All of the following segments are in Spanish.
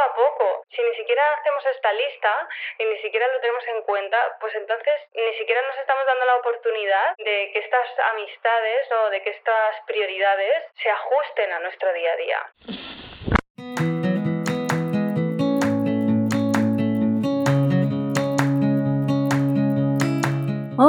a poco. Si ni siquiera hacemos esta lista y ni siquiera lo tenemos en cuenta, pues entonces ni siquiera nos estamos dando la oportunidad de que estas amistades o de que estas prioridades se ajusten a nuestro día a día.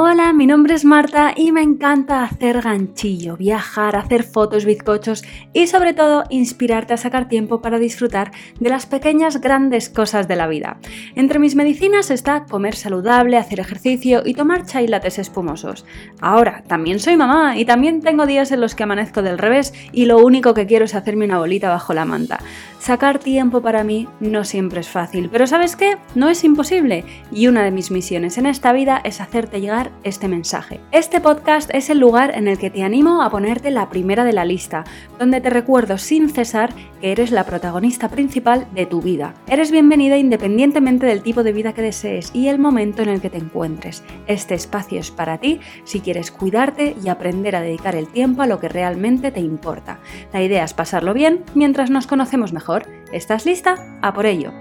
Hola, mi nombre es Marta y me encanta hacer ganchillo, viajar, hacer fotos, bizcochos y sobre todo inspirarte a sacar tiempo para disfrutar de las pequeñas grandes cosas de la vida. Entre mis medicinas está comer saludable, hacer ejercicio y tomar chai lates espumosos. Ahora, también soy mamá y también tengo días en los que amanezco del revés y lo único que quiero es hacerme una bolita bajo la manta. Sacar tiempo para mí no siempre es fácil, pero ¿sabes qué? No es imposible y una de mis misiones en esta vida es hacerte llegar este mensaje. Este podcast es el lugar en el que te animo a ponerte la primera de la lista, donde te recuerdo sin cesar que eres la protagonista principal de tu vida. Eres bienvenida independientemente del tipo de vida que desees y el momento en el que te encuentres. Este espacio es para ti si quieres cuidarte y aprender a dedicar el tiempo a lo que realmente te importa. La idea es pasarlo bien mientras nos conocemos mejor. ¿Estás lista? A por ello.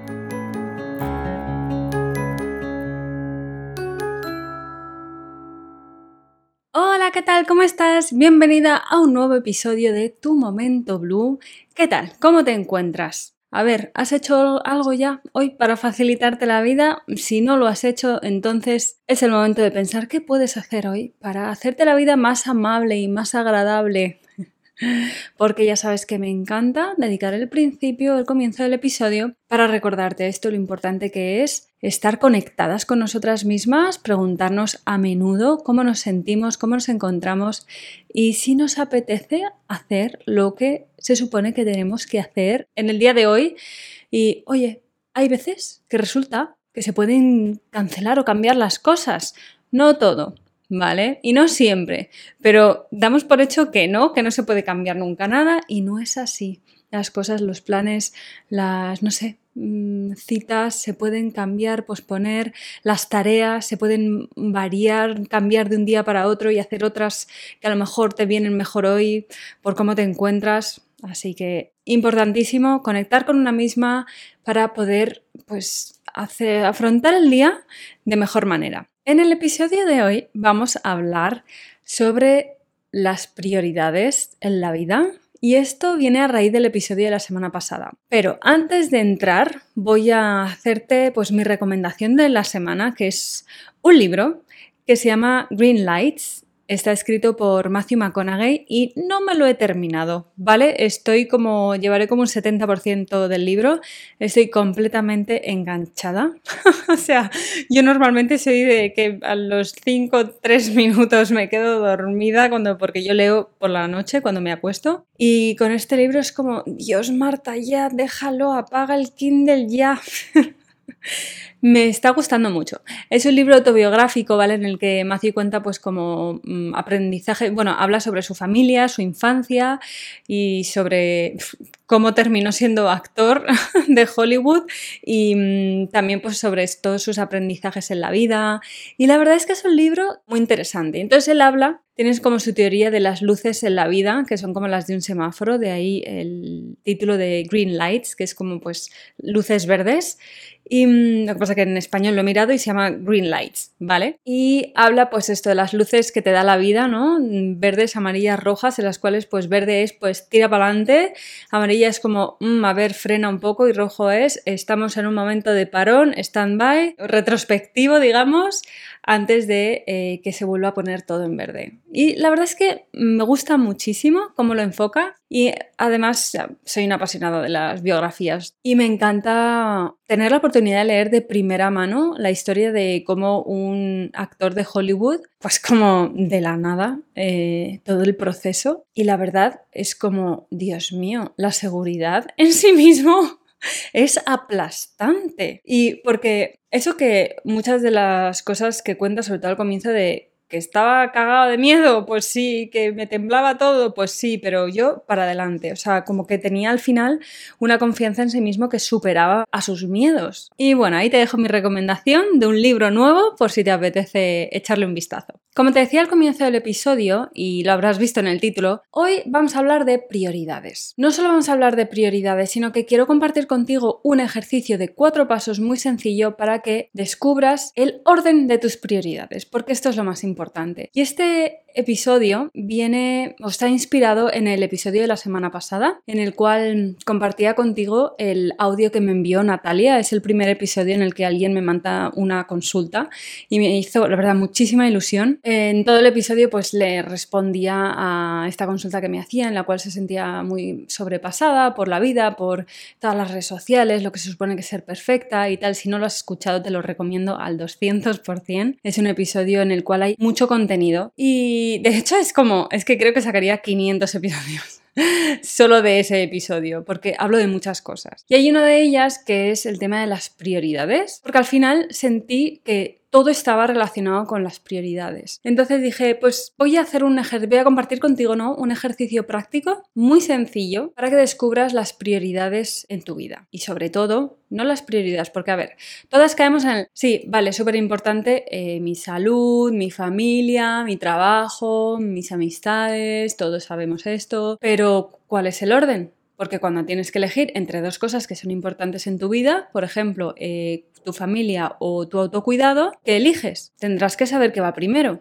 ¿Qué tal? ¿Cómo estás? Bienvenida a un nuevo episodio de Tu Momento Blue. ¿Qué tal? ¿Cómo te encuentras? A ver, ¿has hecho algo ya hoy para facilitarte la vida? Si no lo has hecho, entonces es el momento de pensar qué puedes hacer hoy para hacerte la vida más amable y más agradable porque ya sabes que me encanta dedicar el principio, el comienzo del episodio para recordarte esto, lo importante que es estar conectadas con nosotras mismas, preguntarnos a menudo cómo nos sentimos, cómo nos encontramos y si nos apetece hacer lo que se supone que tenemos que hacer en el día de hoy. Y oye, hay veces que resulta que se pueden cancelar o cambiar las cosas. No todo, ¿vale? Y no siempre, pero damos por hecho que no, que no se puede cambiar nunca nada y no es así. Las cosas, los planes, las, no sé, mm, citas se pueden cambiar, posponer, las tareas se pueden variar, cambiar de un día para otro y hacer otras que a lo mejor te vienen mejor hoy por cómo te encuentras. Así que importantísimo conectar con una misma para poder pues afrontar el día de mejor manera. En el episodio de hoy vamos a hablar sobre las prioridades en la vida y esto viene a raíz del episodio de la semana pasada. Pero antes de entrar voy a hacerte pues mi recomendación de la semana que es un libro que se llama Green Lights Está escrito por Matthew McConaughey y no me lo he terminado, ¿vale? Estoy como, llevaré como un 70% del libro, estoy completamente enganchada. o sea, yo normalmente soy de que a los 5, 3 minutos me quedo dormida cuando, porque yo leo por la noche cuando me acuesto. Y con este libro es como, Dios Marta, ya, déjalo, apaga el Kindle ya. Me está gustando mucho. Es un libro autobiográfico, ¿vale? En el que Matthew cuenta, pues, como mm, aprendizaje, bueno, habla sobre su familia, su infancia y sobre cómo terminó siendo actor de Hollywood y mm, también, pues, sobre todos sus aprendizajes en la vida. Y la verdad es que es un libro muy interesante. Entonces él habla Tienes como su teoría de las luces en la vida, que son como las de un semáforo, de ahí el título de Green Lights, que es como pues luces verdes. Y mm, lo que que en español lo he mirado y se llama Green Lights, ¿vale? Y habla pues esto de las luces que te da la vida, ¿no? Verdes, amarillas, rojas, en las cuales pues verde es pues tira para adelante, amarilla es como, mm, a ver, frena un poco y rojo es estamos en un momento de parón, stand-by, retrospectivo, digamos, antes de eh, que se vuelva a poner todo en verde. Y la verdad es que me gusta muchísimo cómo lo enfoca y además soy una apasionada de las biografías y me encanta tener la oportunidad de leer de primera mano la historia de cómo un actor de Hollywood, pues como de la nada, eh, todo el proceso y la verdad es como, Dios mío, la seguridad en sí mismo es aplastante. Y porque eso que muchas de las cosas que cuenta, sobre todo al comienzo de que estaba cagado de miedo, pues sí, que me temblaba todo, pues sí, pero yo para adelante, o sea, como que tenía al final una confianza en sí mismo que superaba a sus miedos. Y bueno, ahí te dejo mi recomendación de un libro nuevo por si te apetece echarle un vistazo. Como te decía al comienzo del episodio, y lo habrás visto en el título, hoy vamos a hablar de prioridades. No solo vamos a hablar de prioridades, sino que quiero compartir contigo un ejercicio de cuatro pasos muy sencillo para que descubras el orden de tus prioridades, porque esto es lo más importante importante. Y este episodio viene o está inspirado en el episodio de la semana pasada, en el cual compartía contigo el audio que me envió Natalia. Es el primer episodio en el que alguien me manda una consulta y me hizo, la verdad, muchísima ilusión. En todo el episodio, pues le respondía a esta consulta que me hacía, en la cual se sentía muy sobrepasada por la vida, por todas las redes sociales, lo que se supone que es ser perfecta y tal. Si no lo has escuchado, te lo recomiendo al 200%. Es un episodio en el cual hay mucho contenido y de hecho es como, es que creo que sacaría 500 episodios solo de ese episodio, porque hablo de muchas cosas. Y hay una de ellas que es el tema de las prioridades, porque al final sentí que todo estaba relacionado con las prioridades. Entonces dije, pues voy a hacer un ejercicio, voy a compartir contigo, ¿no? Un ejercicio práctico muy sencillo para que descubras las prioridades en tu vida. Y sobre todo, no las prioridades, porque a ver, todas caemos en el, sí, vale, súper importante, eh, mi salud, mi familia, mi trabajo, mis amistades, todos sabemos esto, pero ¿cuál es el orden? Porque cuando tienes que elegir entre dos cosas que son importantes en tu vida, por ejemplo, eh, tu familia o tu autocuidado, ¿qué eliges? Tendrás que saber qué va primero.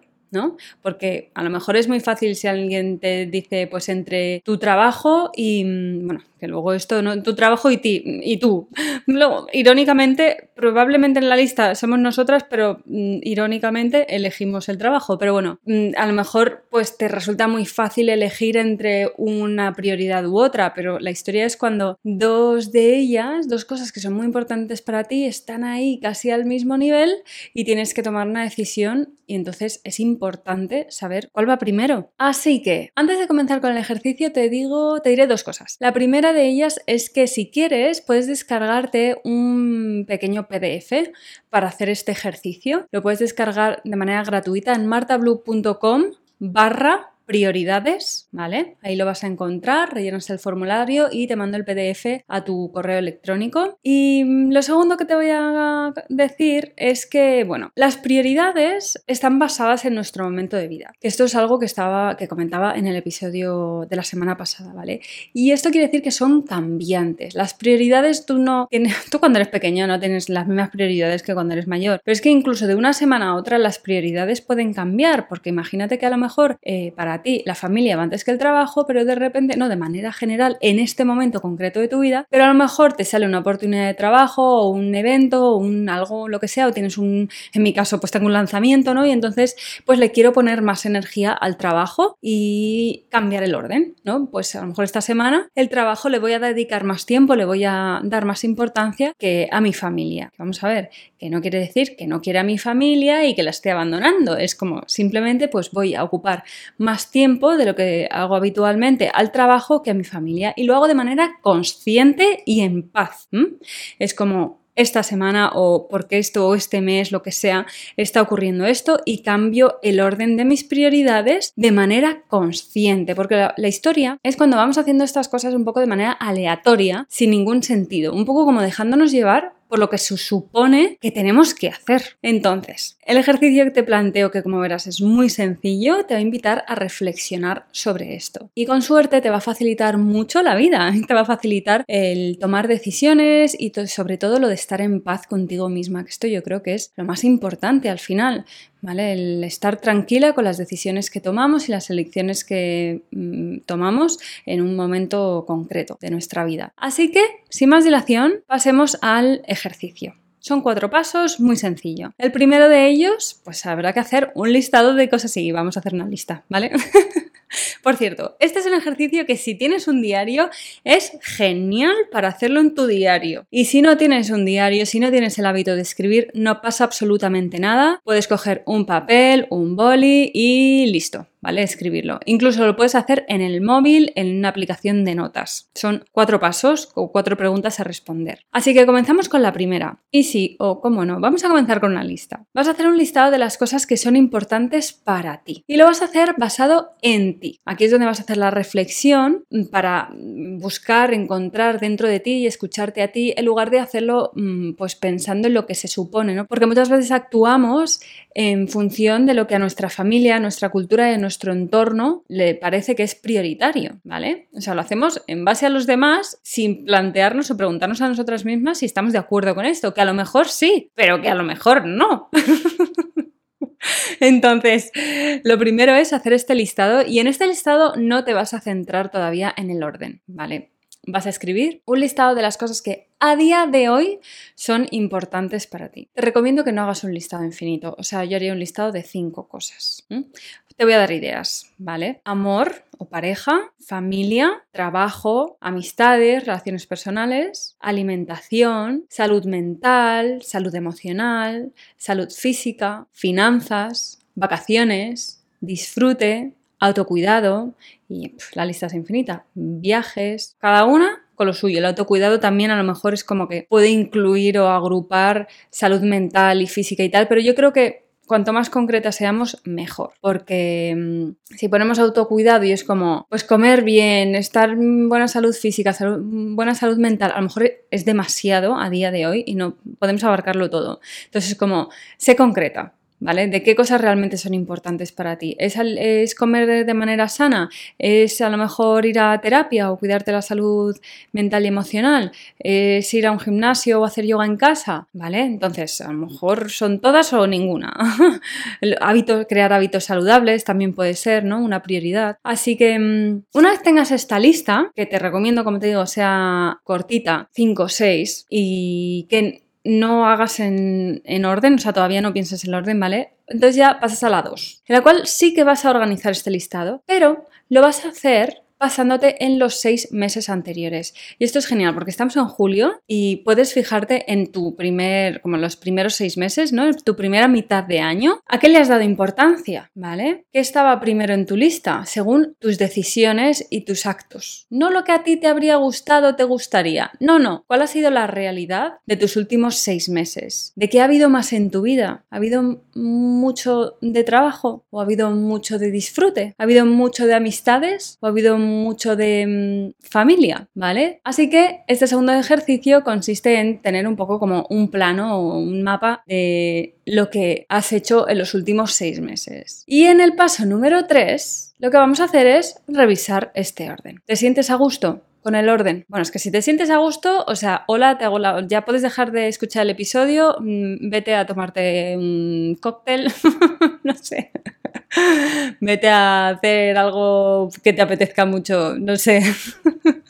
Porque a lo mejor es muy fácil si alguien te dice, pues entre tu trabajo y, mm, bueno, que luego esto, ¿no? Tu trabajo y, ti, y tú. Luego, irónicamente, probablemente en la lista somos nosotras, pero mm, irónicamente elegimos el trabajo. Pero bueno, mm, a lo mejor pues te resulta muy fácil elegir entre una prioridad u otra, pero la historia es cuando dos de ellas, dos cosas que son muy importantes para ti, están ahí casi al mismo nivel y tienes que tomar una decisión y entonces es importante saber cuál va primero. Así que, antes de comenzar con el ejercicio, te digo, te diré dos cosas. La primera de ellas es que si quieres puedes descargarte un pequeño PDF para hacer este ejercicio. Lo puedes descargar de manera gratuita en martablue.com barra prioridades, ¿vale? Ahí lo vas a encontrar, rellenas el formulario y te mando el PDF a tu correo electrónico. Y mm, lo segundo que te voy a decir es que, bueno, las prioridades están basadas en nuestro momento de vida. Esto es algo que estaba que comentaba en el episodio de la semana pasada, ¿vale? Y esto quiere decir que son cambiantes. Las prioridades tú no tú cuando eres pequeño no tienes las mismas prioridades que cuando eres mayor, pero es que incluso de una semana a otra las prioridades pueden cambiar, porque imagínate que a lo mejor eh, para ti la familia va antes que el trabajo, pero de repente, no de manera general, en este momento concreto de tu vida, pero a lo mejor te sale una oportunidad de trabajo o un evento o un algo, lo que sea, o tienes un, en mi caso, pues tengo un lanzamiento, ¿no? Y entonces, pues le quiero poner más energía al trabajo y cambiar el orden, ¿no? Pues a lo mejor esta semana el trabajo le voy a dedicar más tiempo, le voy a dar más importancia que a mi familia. Vamos a ver, que no quiere decir que no quiera a mi familia y que la esté abandonando, es como simplemente pues voy a ocupar más tiempo de lo que hago habitualmente al trabajo que a mi familia y lo hago de manera consciente y en paz. Es como esta semana o porque esto o este mes, lo que sea, está ocurriendo esto y cambio el orden de mis prioridades de manera consciente, porque la, historia es cuando vamos haciendo estas cosas un poco de manera aleatoria, sin ningún sentido, un poco como dejándonos llevar por lo que se supone que tenemos que hacer. Entonces, el ejercicio que te planteo, que como verás es muy sencillo, te va a invitar a reflexionar sobre esto. Y con suerte te va a facilitar mucho la vida, te va a facilitar el tomar decisiones y sobre todo lo de estar en paz contigo misma, que esto yo creo que es lo más importante al final. ¿Vale? El estar tranquila con las decisiones que tomamos y las elecciones que mm, tomamos en un momento concreto de nuestra vida. Así que, sin más dilación, pasemos al ejercicio. Son cuatro pasos, muy sencillo. El primero de ellos, pues habrá que hacer un listado de cosas y vamos a hacer una lista, ¿vale? Por cierto, este es un ejercicio que si tienes un diario es genial para hacerlo en tu diario. Y si no tienes un diario, si no tienes el hábito de escribir, no pasa absolutamente nada. Puedes coger un papel, un boli y listo ¿vale? Escribirlo. Incluso lo puedes hacer en el móvil, en una aplicación de notas. Son cuatro pasos o cuatro preguntas a responder. Así que comenzamos con la primera. Y sí, o cómo no, vamos a comenzar con una lista. Vas a hacer un listado de las cosas que son importantes para ti. Y lo vas a hacer basado en ti. Aquí es donde vas a hacer la reflexión para buscar, encontrar dentro de ti y escucharte a ti, en lugar de hacerlo mm, pues pensando en lo que se supone, ¿no? Porque muchas veces actuamos en función de lo que a nuestra familia, a nuestra cultura y a nuestro entorno le parece que es prioritario, ¿vale? O sea, lo hacemos en base a los demás sin plantearnos o preguntarnos a nosotras mismas si estamos de acuerdo con esto, que a lo mejor sí, pero que a lo mejor no. Entonces, lo primero es hacer este listado y en este listado no te vas a centrar todavía en el orden, ¿vale? vas a escribir un listado de las cosas que a día de hoy son importantes para ti. Te recomiendo que no hagas un listado infinito, o sea, yo haría un listado de cinco cosas. Te voy a dar ideas, ¿vale? Amor o pareja, familia, trabajo, amistades, relaciones personales, alimentación, salud mental, salud emocional, salud física, finanzas, vacaciones, disfrute, autocuidado y la lista es infinita. Viajes, cada una con lo suyo. El autocuidado también a lo mejor es como que puede incluir o agrupar salud mental y física y tal, pero yo creo que cuanto más concreta seamos, mejor. Porque mm, si ponemos autocuidado y es como, pues comer bien, estar en buena salud física, buena salud mental, a lo mejor es demasiado a día de hoy y no podemos abarcarlo todo. Entonces es como, sé concreta. ¿Vale? ¿De qué cosas realmente son importantes para ti? ¿Es, ¿Es, comer de manera sana? ¿Es a lo mejor ir a terapia o cuidarte la salud mental y emocional? ¿Es ir a un gimnasio o hacer yoga en casa? ¿Vale? Entonces, a lo mejor son todas o ninguna. El hábito, crear hábitos saludables también puede ser, ¿no? Una prioridad. Así que mm, una vez tengas esta lista, que te recomiendo, como te digo, sea cortita, 5 o 6, y que no hagas en, orden, o sea, todavía no pienses en el orden, ¿vale? Entonces ya pasas a la 2, en la cual sí que vas a organizar este listado, pero lo vas a hacer basándote en los seis meses anteriores. Y esto es genial porque estamos en julio y puedes fijarte en tu primer, como los primeros seis meses, ¿no? Tu primera mitad de año. ¿A qué le has dado importancia? ¿Vale? ¿Qué estaba primero en tu lista? Según tus decisiones y tus actos. No lo que a ti te habría gustado o te gustaría. No, no. ¿Cuál ha sido la realidad de tus últimos seis meses? ¿De qué ha habido más en tu vida? ¿Ha habido mucho de trabajo? ¿O ha habido mucho de disfrute? ¿Ha habido mucho de amistades? ¿O ha habido mucho de mm, familia, ¿vale? Así que este segundo ejercicio consiste en tener un poco como un plano o un mapa de lo que has hecho en los últimos seis meses. Y en el paso número 3, lo que vamos a hacer es revisar este orden. ¿Te sientes a gusto? con el orden. Bueno, es que si te sientes a gusto, o sea, hola, te hago la... ya puedes dejar de escuchar el episodio, mm, vete a tomarte un cóctel, no sé. Vete a hacer algo que te apetezca mucho, no sé.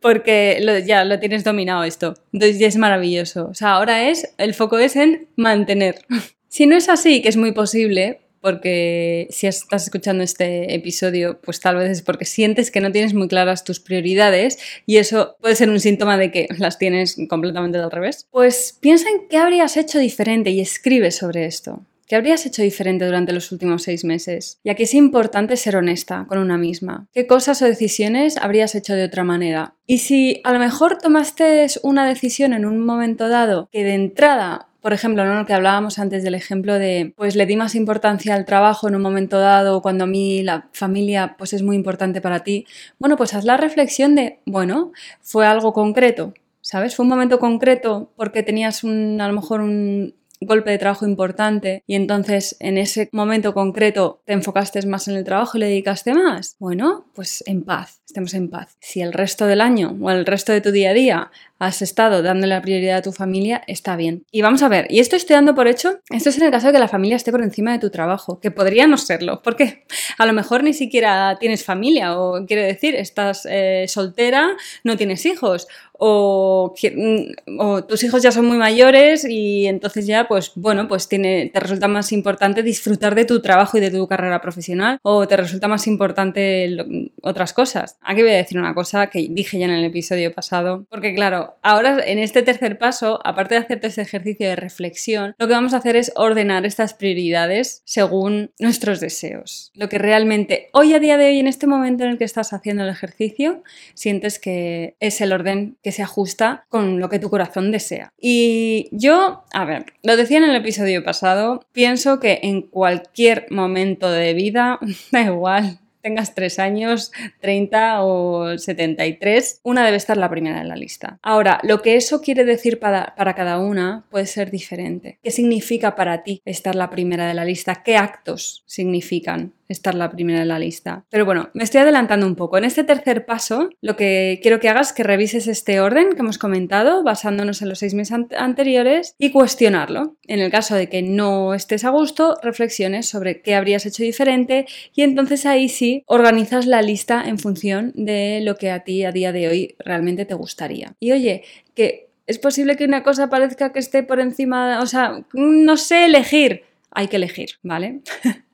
Porque ya lo tienes dominado esto. Entonces ya es maravilloso. O sea, ahora es, el foco es en mantener. Si no es así, que es muy posible, porque si estás escuchando este episodio, pues tal vez es porque sientes que no tienes muy claras tus prioridades y eso puede ser un síntoma de que las tienes completamente al revés. Pues piensa en qué habrías hecho diferente y escribe sobre esto. ¿Qué habrías hecho diferente durante los últimos seis meses? Y aquí es importante ser honesta con una misma. ¿Qué cosas o decisiones habrías hecho de otra manera? Y si a lo mejor tomaste una decisión en un momento dado que de entrada por ejemplo, ¿no? lo que hablábamos antes del ejemplo de, pues le di más importancia al trabajo en un momento dado, cuando a mí la familia pues es muy importante para ti. Bueno, pues haz la reflexión de, bueno, fue algo concreto, ¿sabes? Fue un momento concreto porque tenías un, a lo mejor un golpe de trabajo importante y entonces en ese momento concreto te enfocaste más en el trabajo y le dedicaste más, bueno, pues en paz, estemos en paz. Si el resto del año o el resto de tu día a día has estado dándole la prioridad a tu familia, está bien. Y vamos a ver, y esto estoy dando por hecho, esto es en el caso de que la familia esté por encima de tu trabajo, que podría no serlo, porque a lo mejor ni siquiera tienes familia, o quiere decir, estás eh, soltera, no tienes hijos, o, mm, o, tus hijos ya son muy mayores y entonces ya, pues bueno, pues tiene, te resulta más importante disfrutar de tu trabajo y de tu carrera profesional, o te resulta más importante otras cosas. Aquí voy a decir una cosa que dije ya en el episodio pasado, porque claro, ahora en este tercer paso, aparte de hacerte este ejercicio de reflexión, lo que vamos a hacer es ordenar estas prioridades según nuestros deseos. Lo que realmente hoy a día de hoy, en este momento en el que estás haciendo el ejercicio, sientes que es el orden que se ajusta con lo que tu corazón desea. Y yo, a ver, lo decía en el episodio pasado, pienso que en cualquier momento de vida, da igual, tengas 3 años, 30 o 73, una debe estar la primera en la lista. Ahora, lo que eso quiere decir para, para, cada una puede ser diferente. ¿Qué significa para ti estar la primera de la lista? ¿Qué actos significan? estar la primera en la lista. Pero bueno, me estoy adelantando un poco. En este tercer paso, lo que quiero que hagas es que revises este orden que hemos comentado, basándonos en los seis meses anteriores, y cuestionarlo. En el caso de que no estés a gusto, reflexiones sobre qué habrías hecho diferente y entonces ahí sí organizas la lista en función de lo que a ti a día de hoy realmente te gustaría. Y oye, que es posible que una cosa parezca que esté por encima, o sea, no sé elegir. Hay que elegir, ¿vale?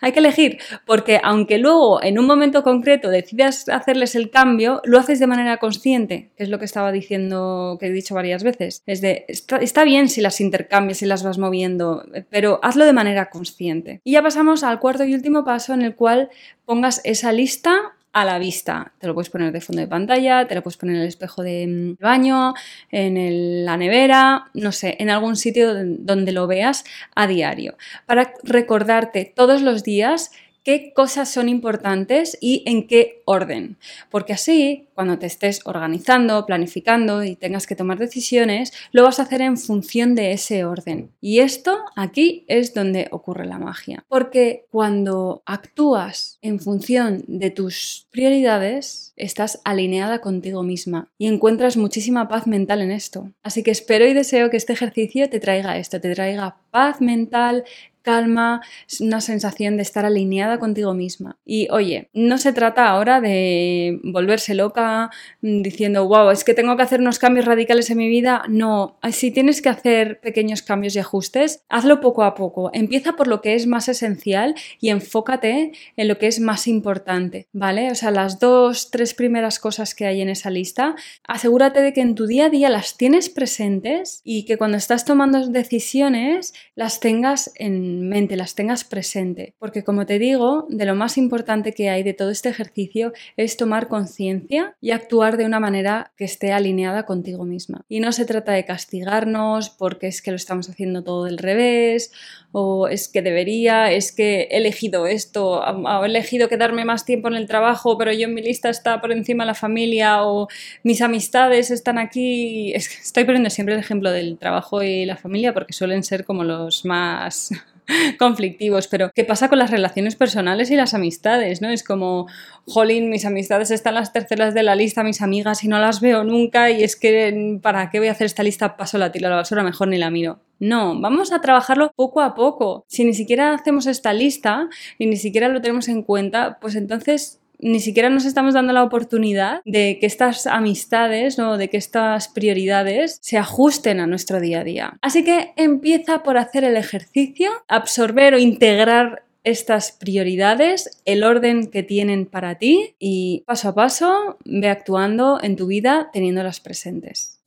Hay que elegir, porque aunque luego en un momento concreto decidas hacerles el cambio, lo haces de manera consciente, que es lo que estaba diciendo, que he dicho varias veces. Es de, está, bien si las intercambias y las vas moviendo, pero hazlo de manera consciente. Y ya pasamos al cuarto y último paso en el cual pongas esa lista a la vista. Te lo puedes poner de fondo de pantalla, te lo puedes poner en el espejo de mm, baño, en la nevera, no sé, en algún sitio donde lo veas a diario, para recordarte todos los días qué cosas son importantes y en qué orden. Porque así, cuando te estés organizando, planificando y tengas que tomar decisiones, lo vas a hacer en función de ese orden. Y esto aquí es donde ocurre la magia. Porque cuando actúas en función de tus prioridades, estás alineada contigo misma y encuentras muchísima paz mental en esto. Así que espero y deseo que este ejercicio te traiga esto, te traiga paz mental, calma, una sensación de estar alineada contigo misma. Y oye, no se trata ahora de volverse loca mm, diciendo, wow, es que tengo que hacer unos cambios radicales en mi vida. No, si tienes que hacer pequeños cambios y ajustes, hazlo poco a poco. Empieza por lo que es más esencial y enfócate en lo que es más importante, ¿vale? O sea, las dos, tres primeras cosas que hay en esa lista, asegúrate de que en tu día a día las tienes presentes y que cuando estás tomando decisiones las tengas en mente, las tengas presente. Porque como te digo, de lo más importante que hay de todo este ejercicio es tomar conciencia y actuar de una manera que esté alineada contigo misma. Y no se trata de castigarnos porque es que lo estamos haciendo todo del revés o es que debería, es que he elegido esto, he elegido quedarme más tiempo en el trabajo, pero yo en mi lista está por encima la familia o mis amistades están aquí. estoy poniendo siempre el ejemplo del trabajo y la familia porque suelen ser como los más conflictivos, pero ¿qué pasa con las relaciones personales y las amistades? ¿no? Es como, jolín, mis amistades están las terceras de la lista, mis amigas, y no las veo nunca, y es que, ¿para qué voy a hacer esta lista? Paso la tiro a la basura, mejor ni la miro. No, vamos a trabajarlo poco a poco. Si ni siquiera hacemos esta lista y ni siquiera lo tenemos en cuenta, pues entonces ni siquiera nos estamos dando la oportunidad de que estas amistades, ¿no? de que estas prioridades se ajusten a nuestro día a día. Así que empieza por hacer el ejercicio, absorber o integrar estas prioridades, el orden que tienen para ti y paso a paso ve actuando en tu vida teniéndolas presentes.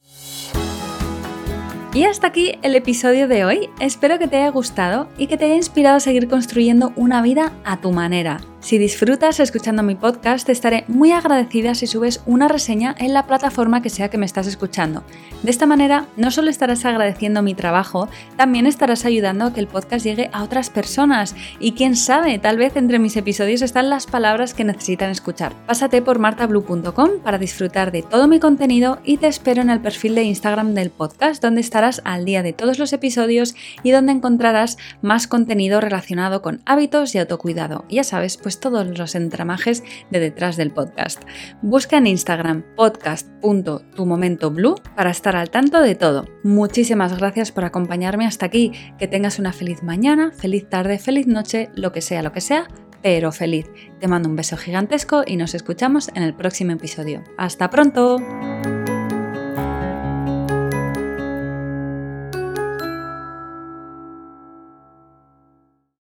Y hasta aquí el episodio de hoy. Espero que te haya gustado y que te haya inspirado a seguir construyendo una vida a tu manera si disfrutas escuchando mi podcast, te estaré muy agradecida si subes una reseña en la plataforma que sea que me estás escuchando. De esta manera, no solo estarás agradeciendo mi trabajo, también estarás ayudando a que el podcast llegue a otras personas. Y quién sabe, tal vez entre mis episodios están las palabras que necesitan escuchar. Pásate por martablue.com para disfrutar de todo mi contenido y te espero en el perfil de Instagram del podcast, donde estarás al día de todos los episodios y donde encontrarás más contenido relacionado con hábitos y autocuidado. Ya sabes, pues todos los entramajes de detrás del podcast. Busca en Instagram podcast.tumomentoblue para estar al tanto de todo. Muchísimas gracias por acompañarme hasta aquí. Que tengas una feliz mañana, feliz tarde, feliz noche, lo que sea, lo que sea, pero feliz. Te mando un beso gigantesco y nos escuchamos en el próximo episodio. ¡Hasta pronto!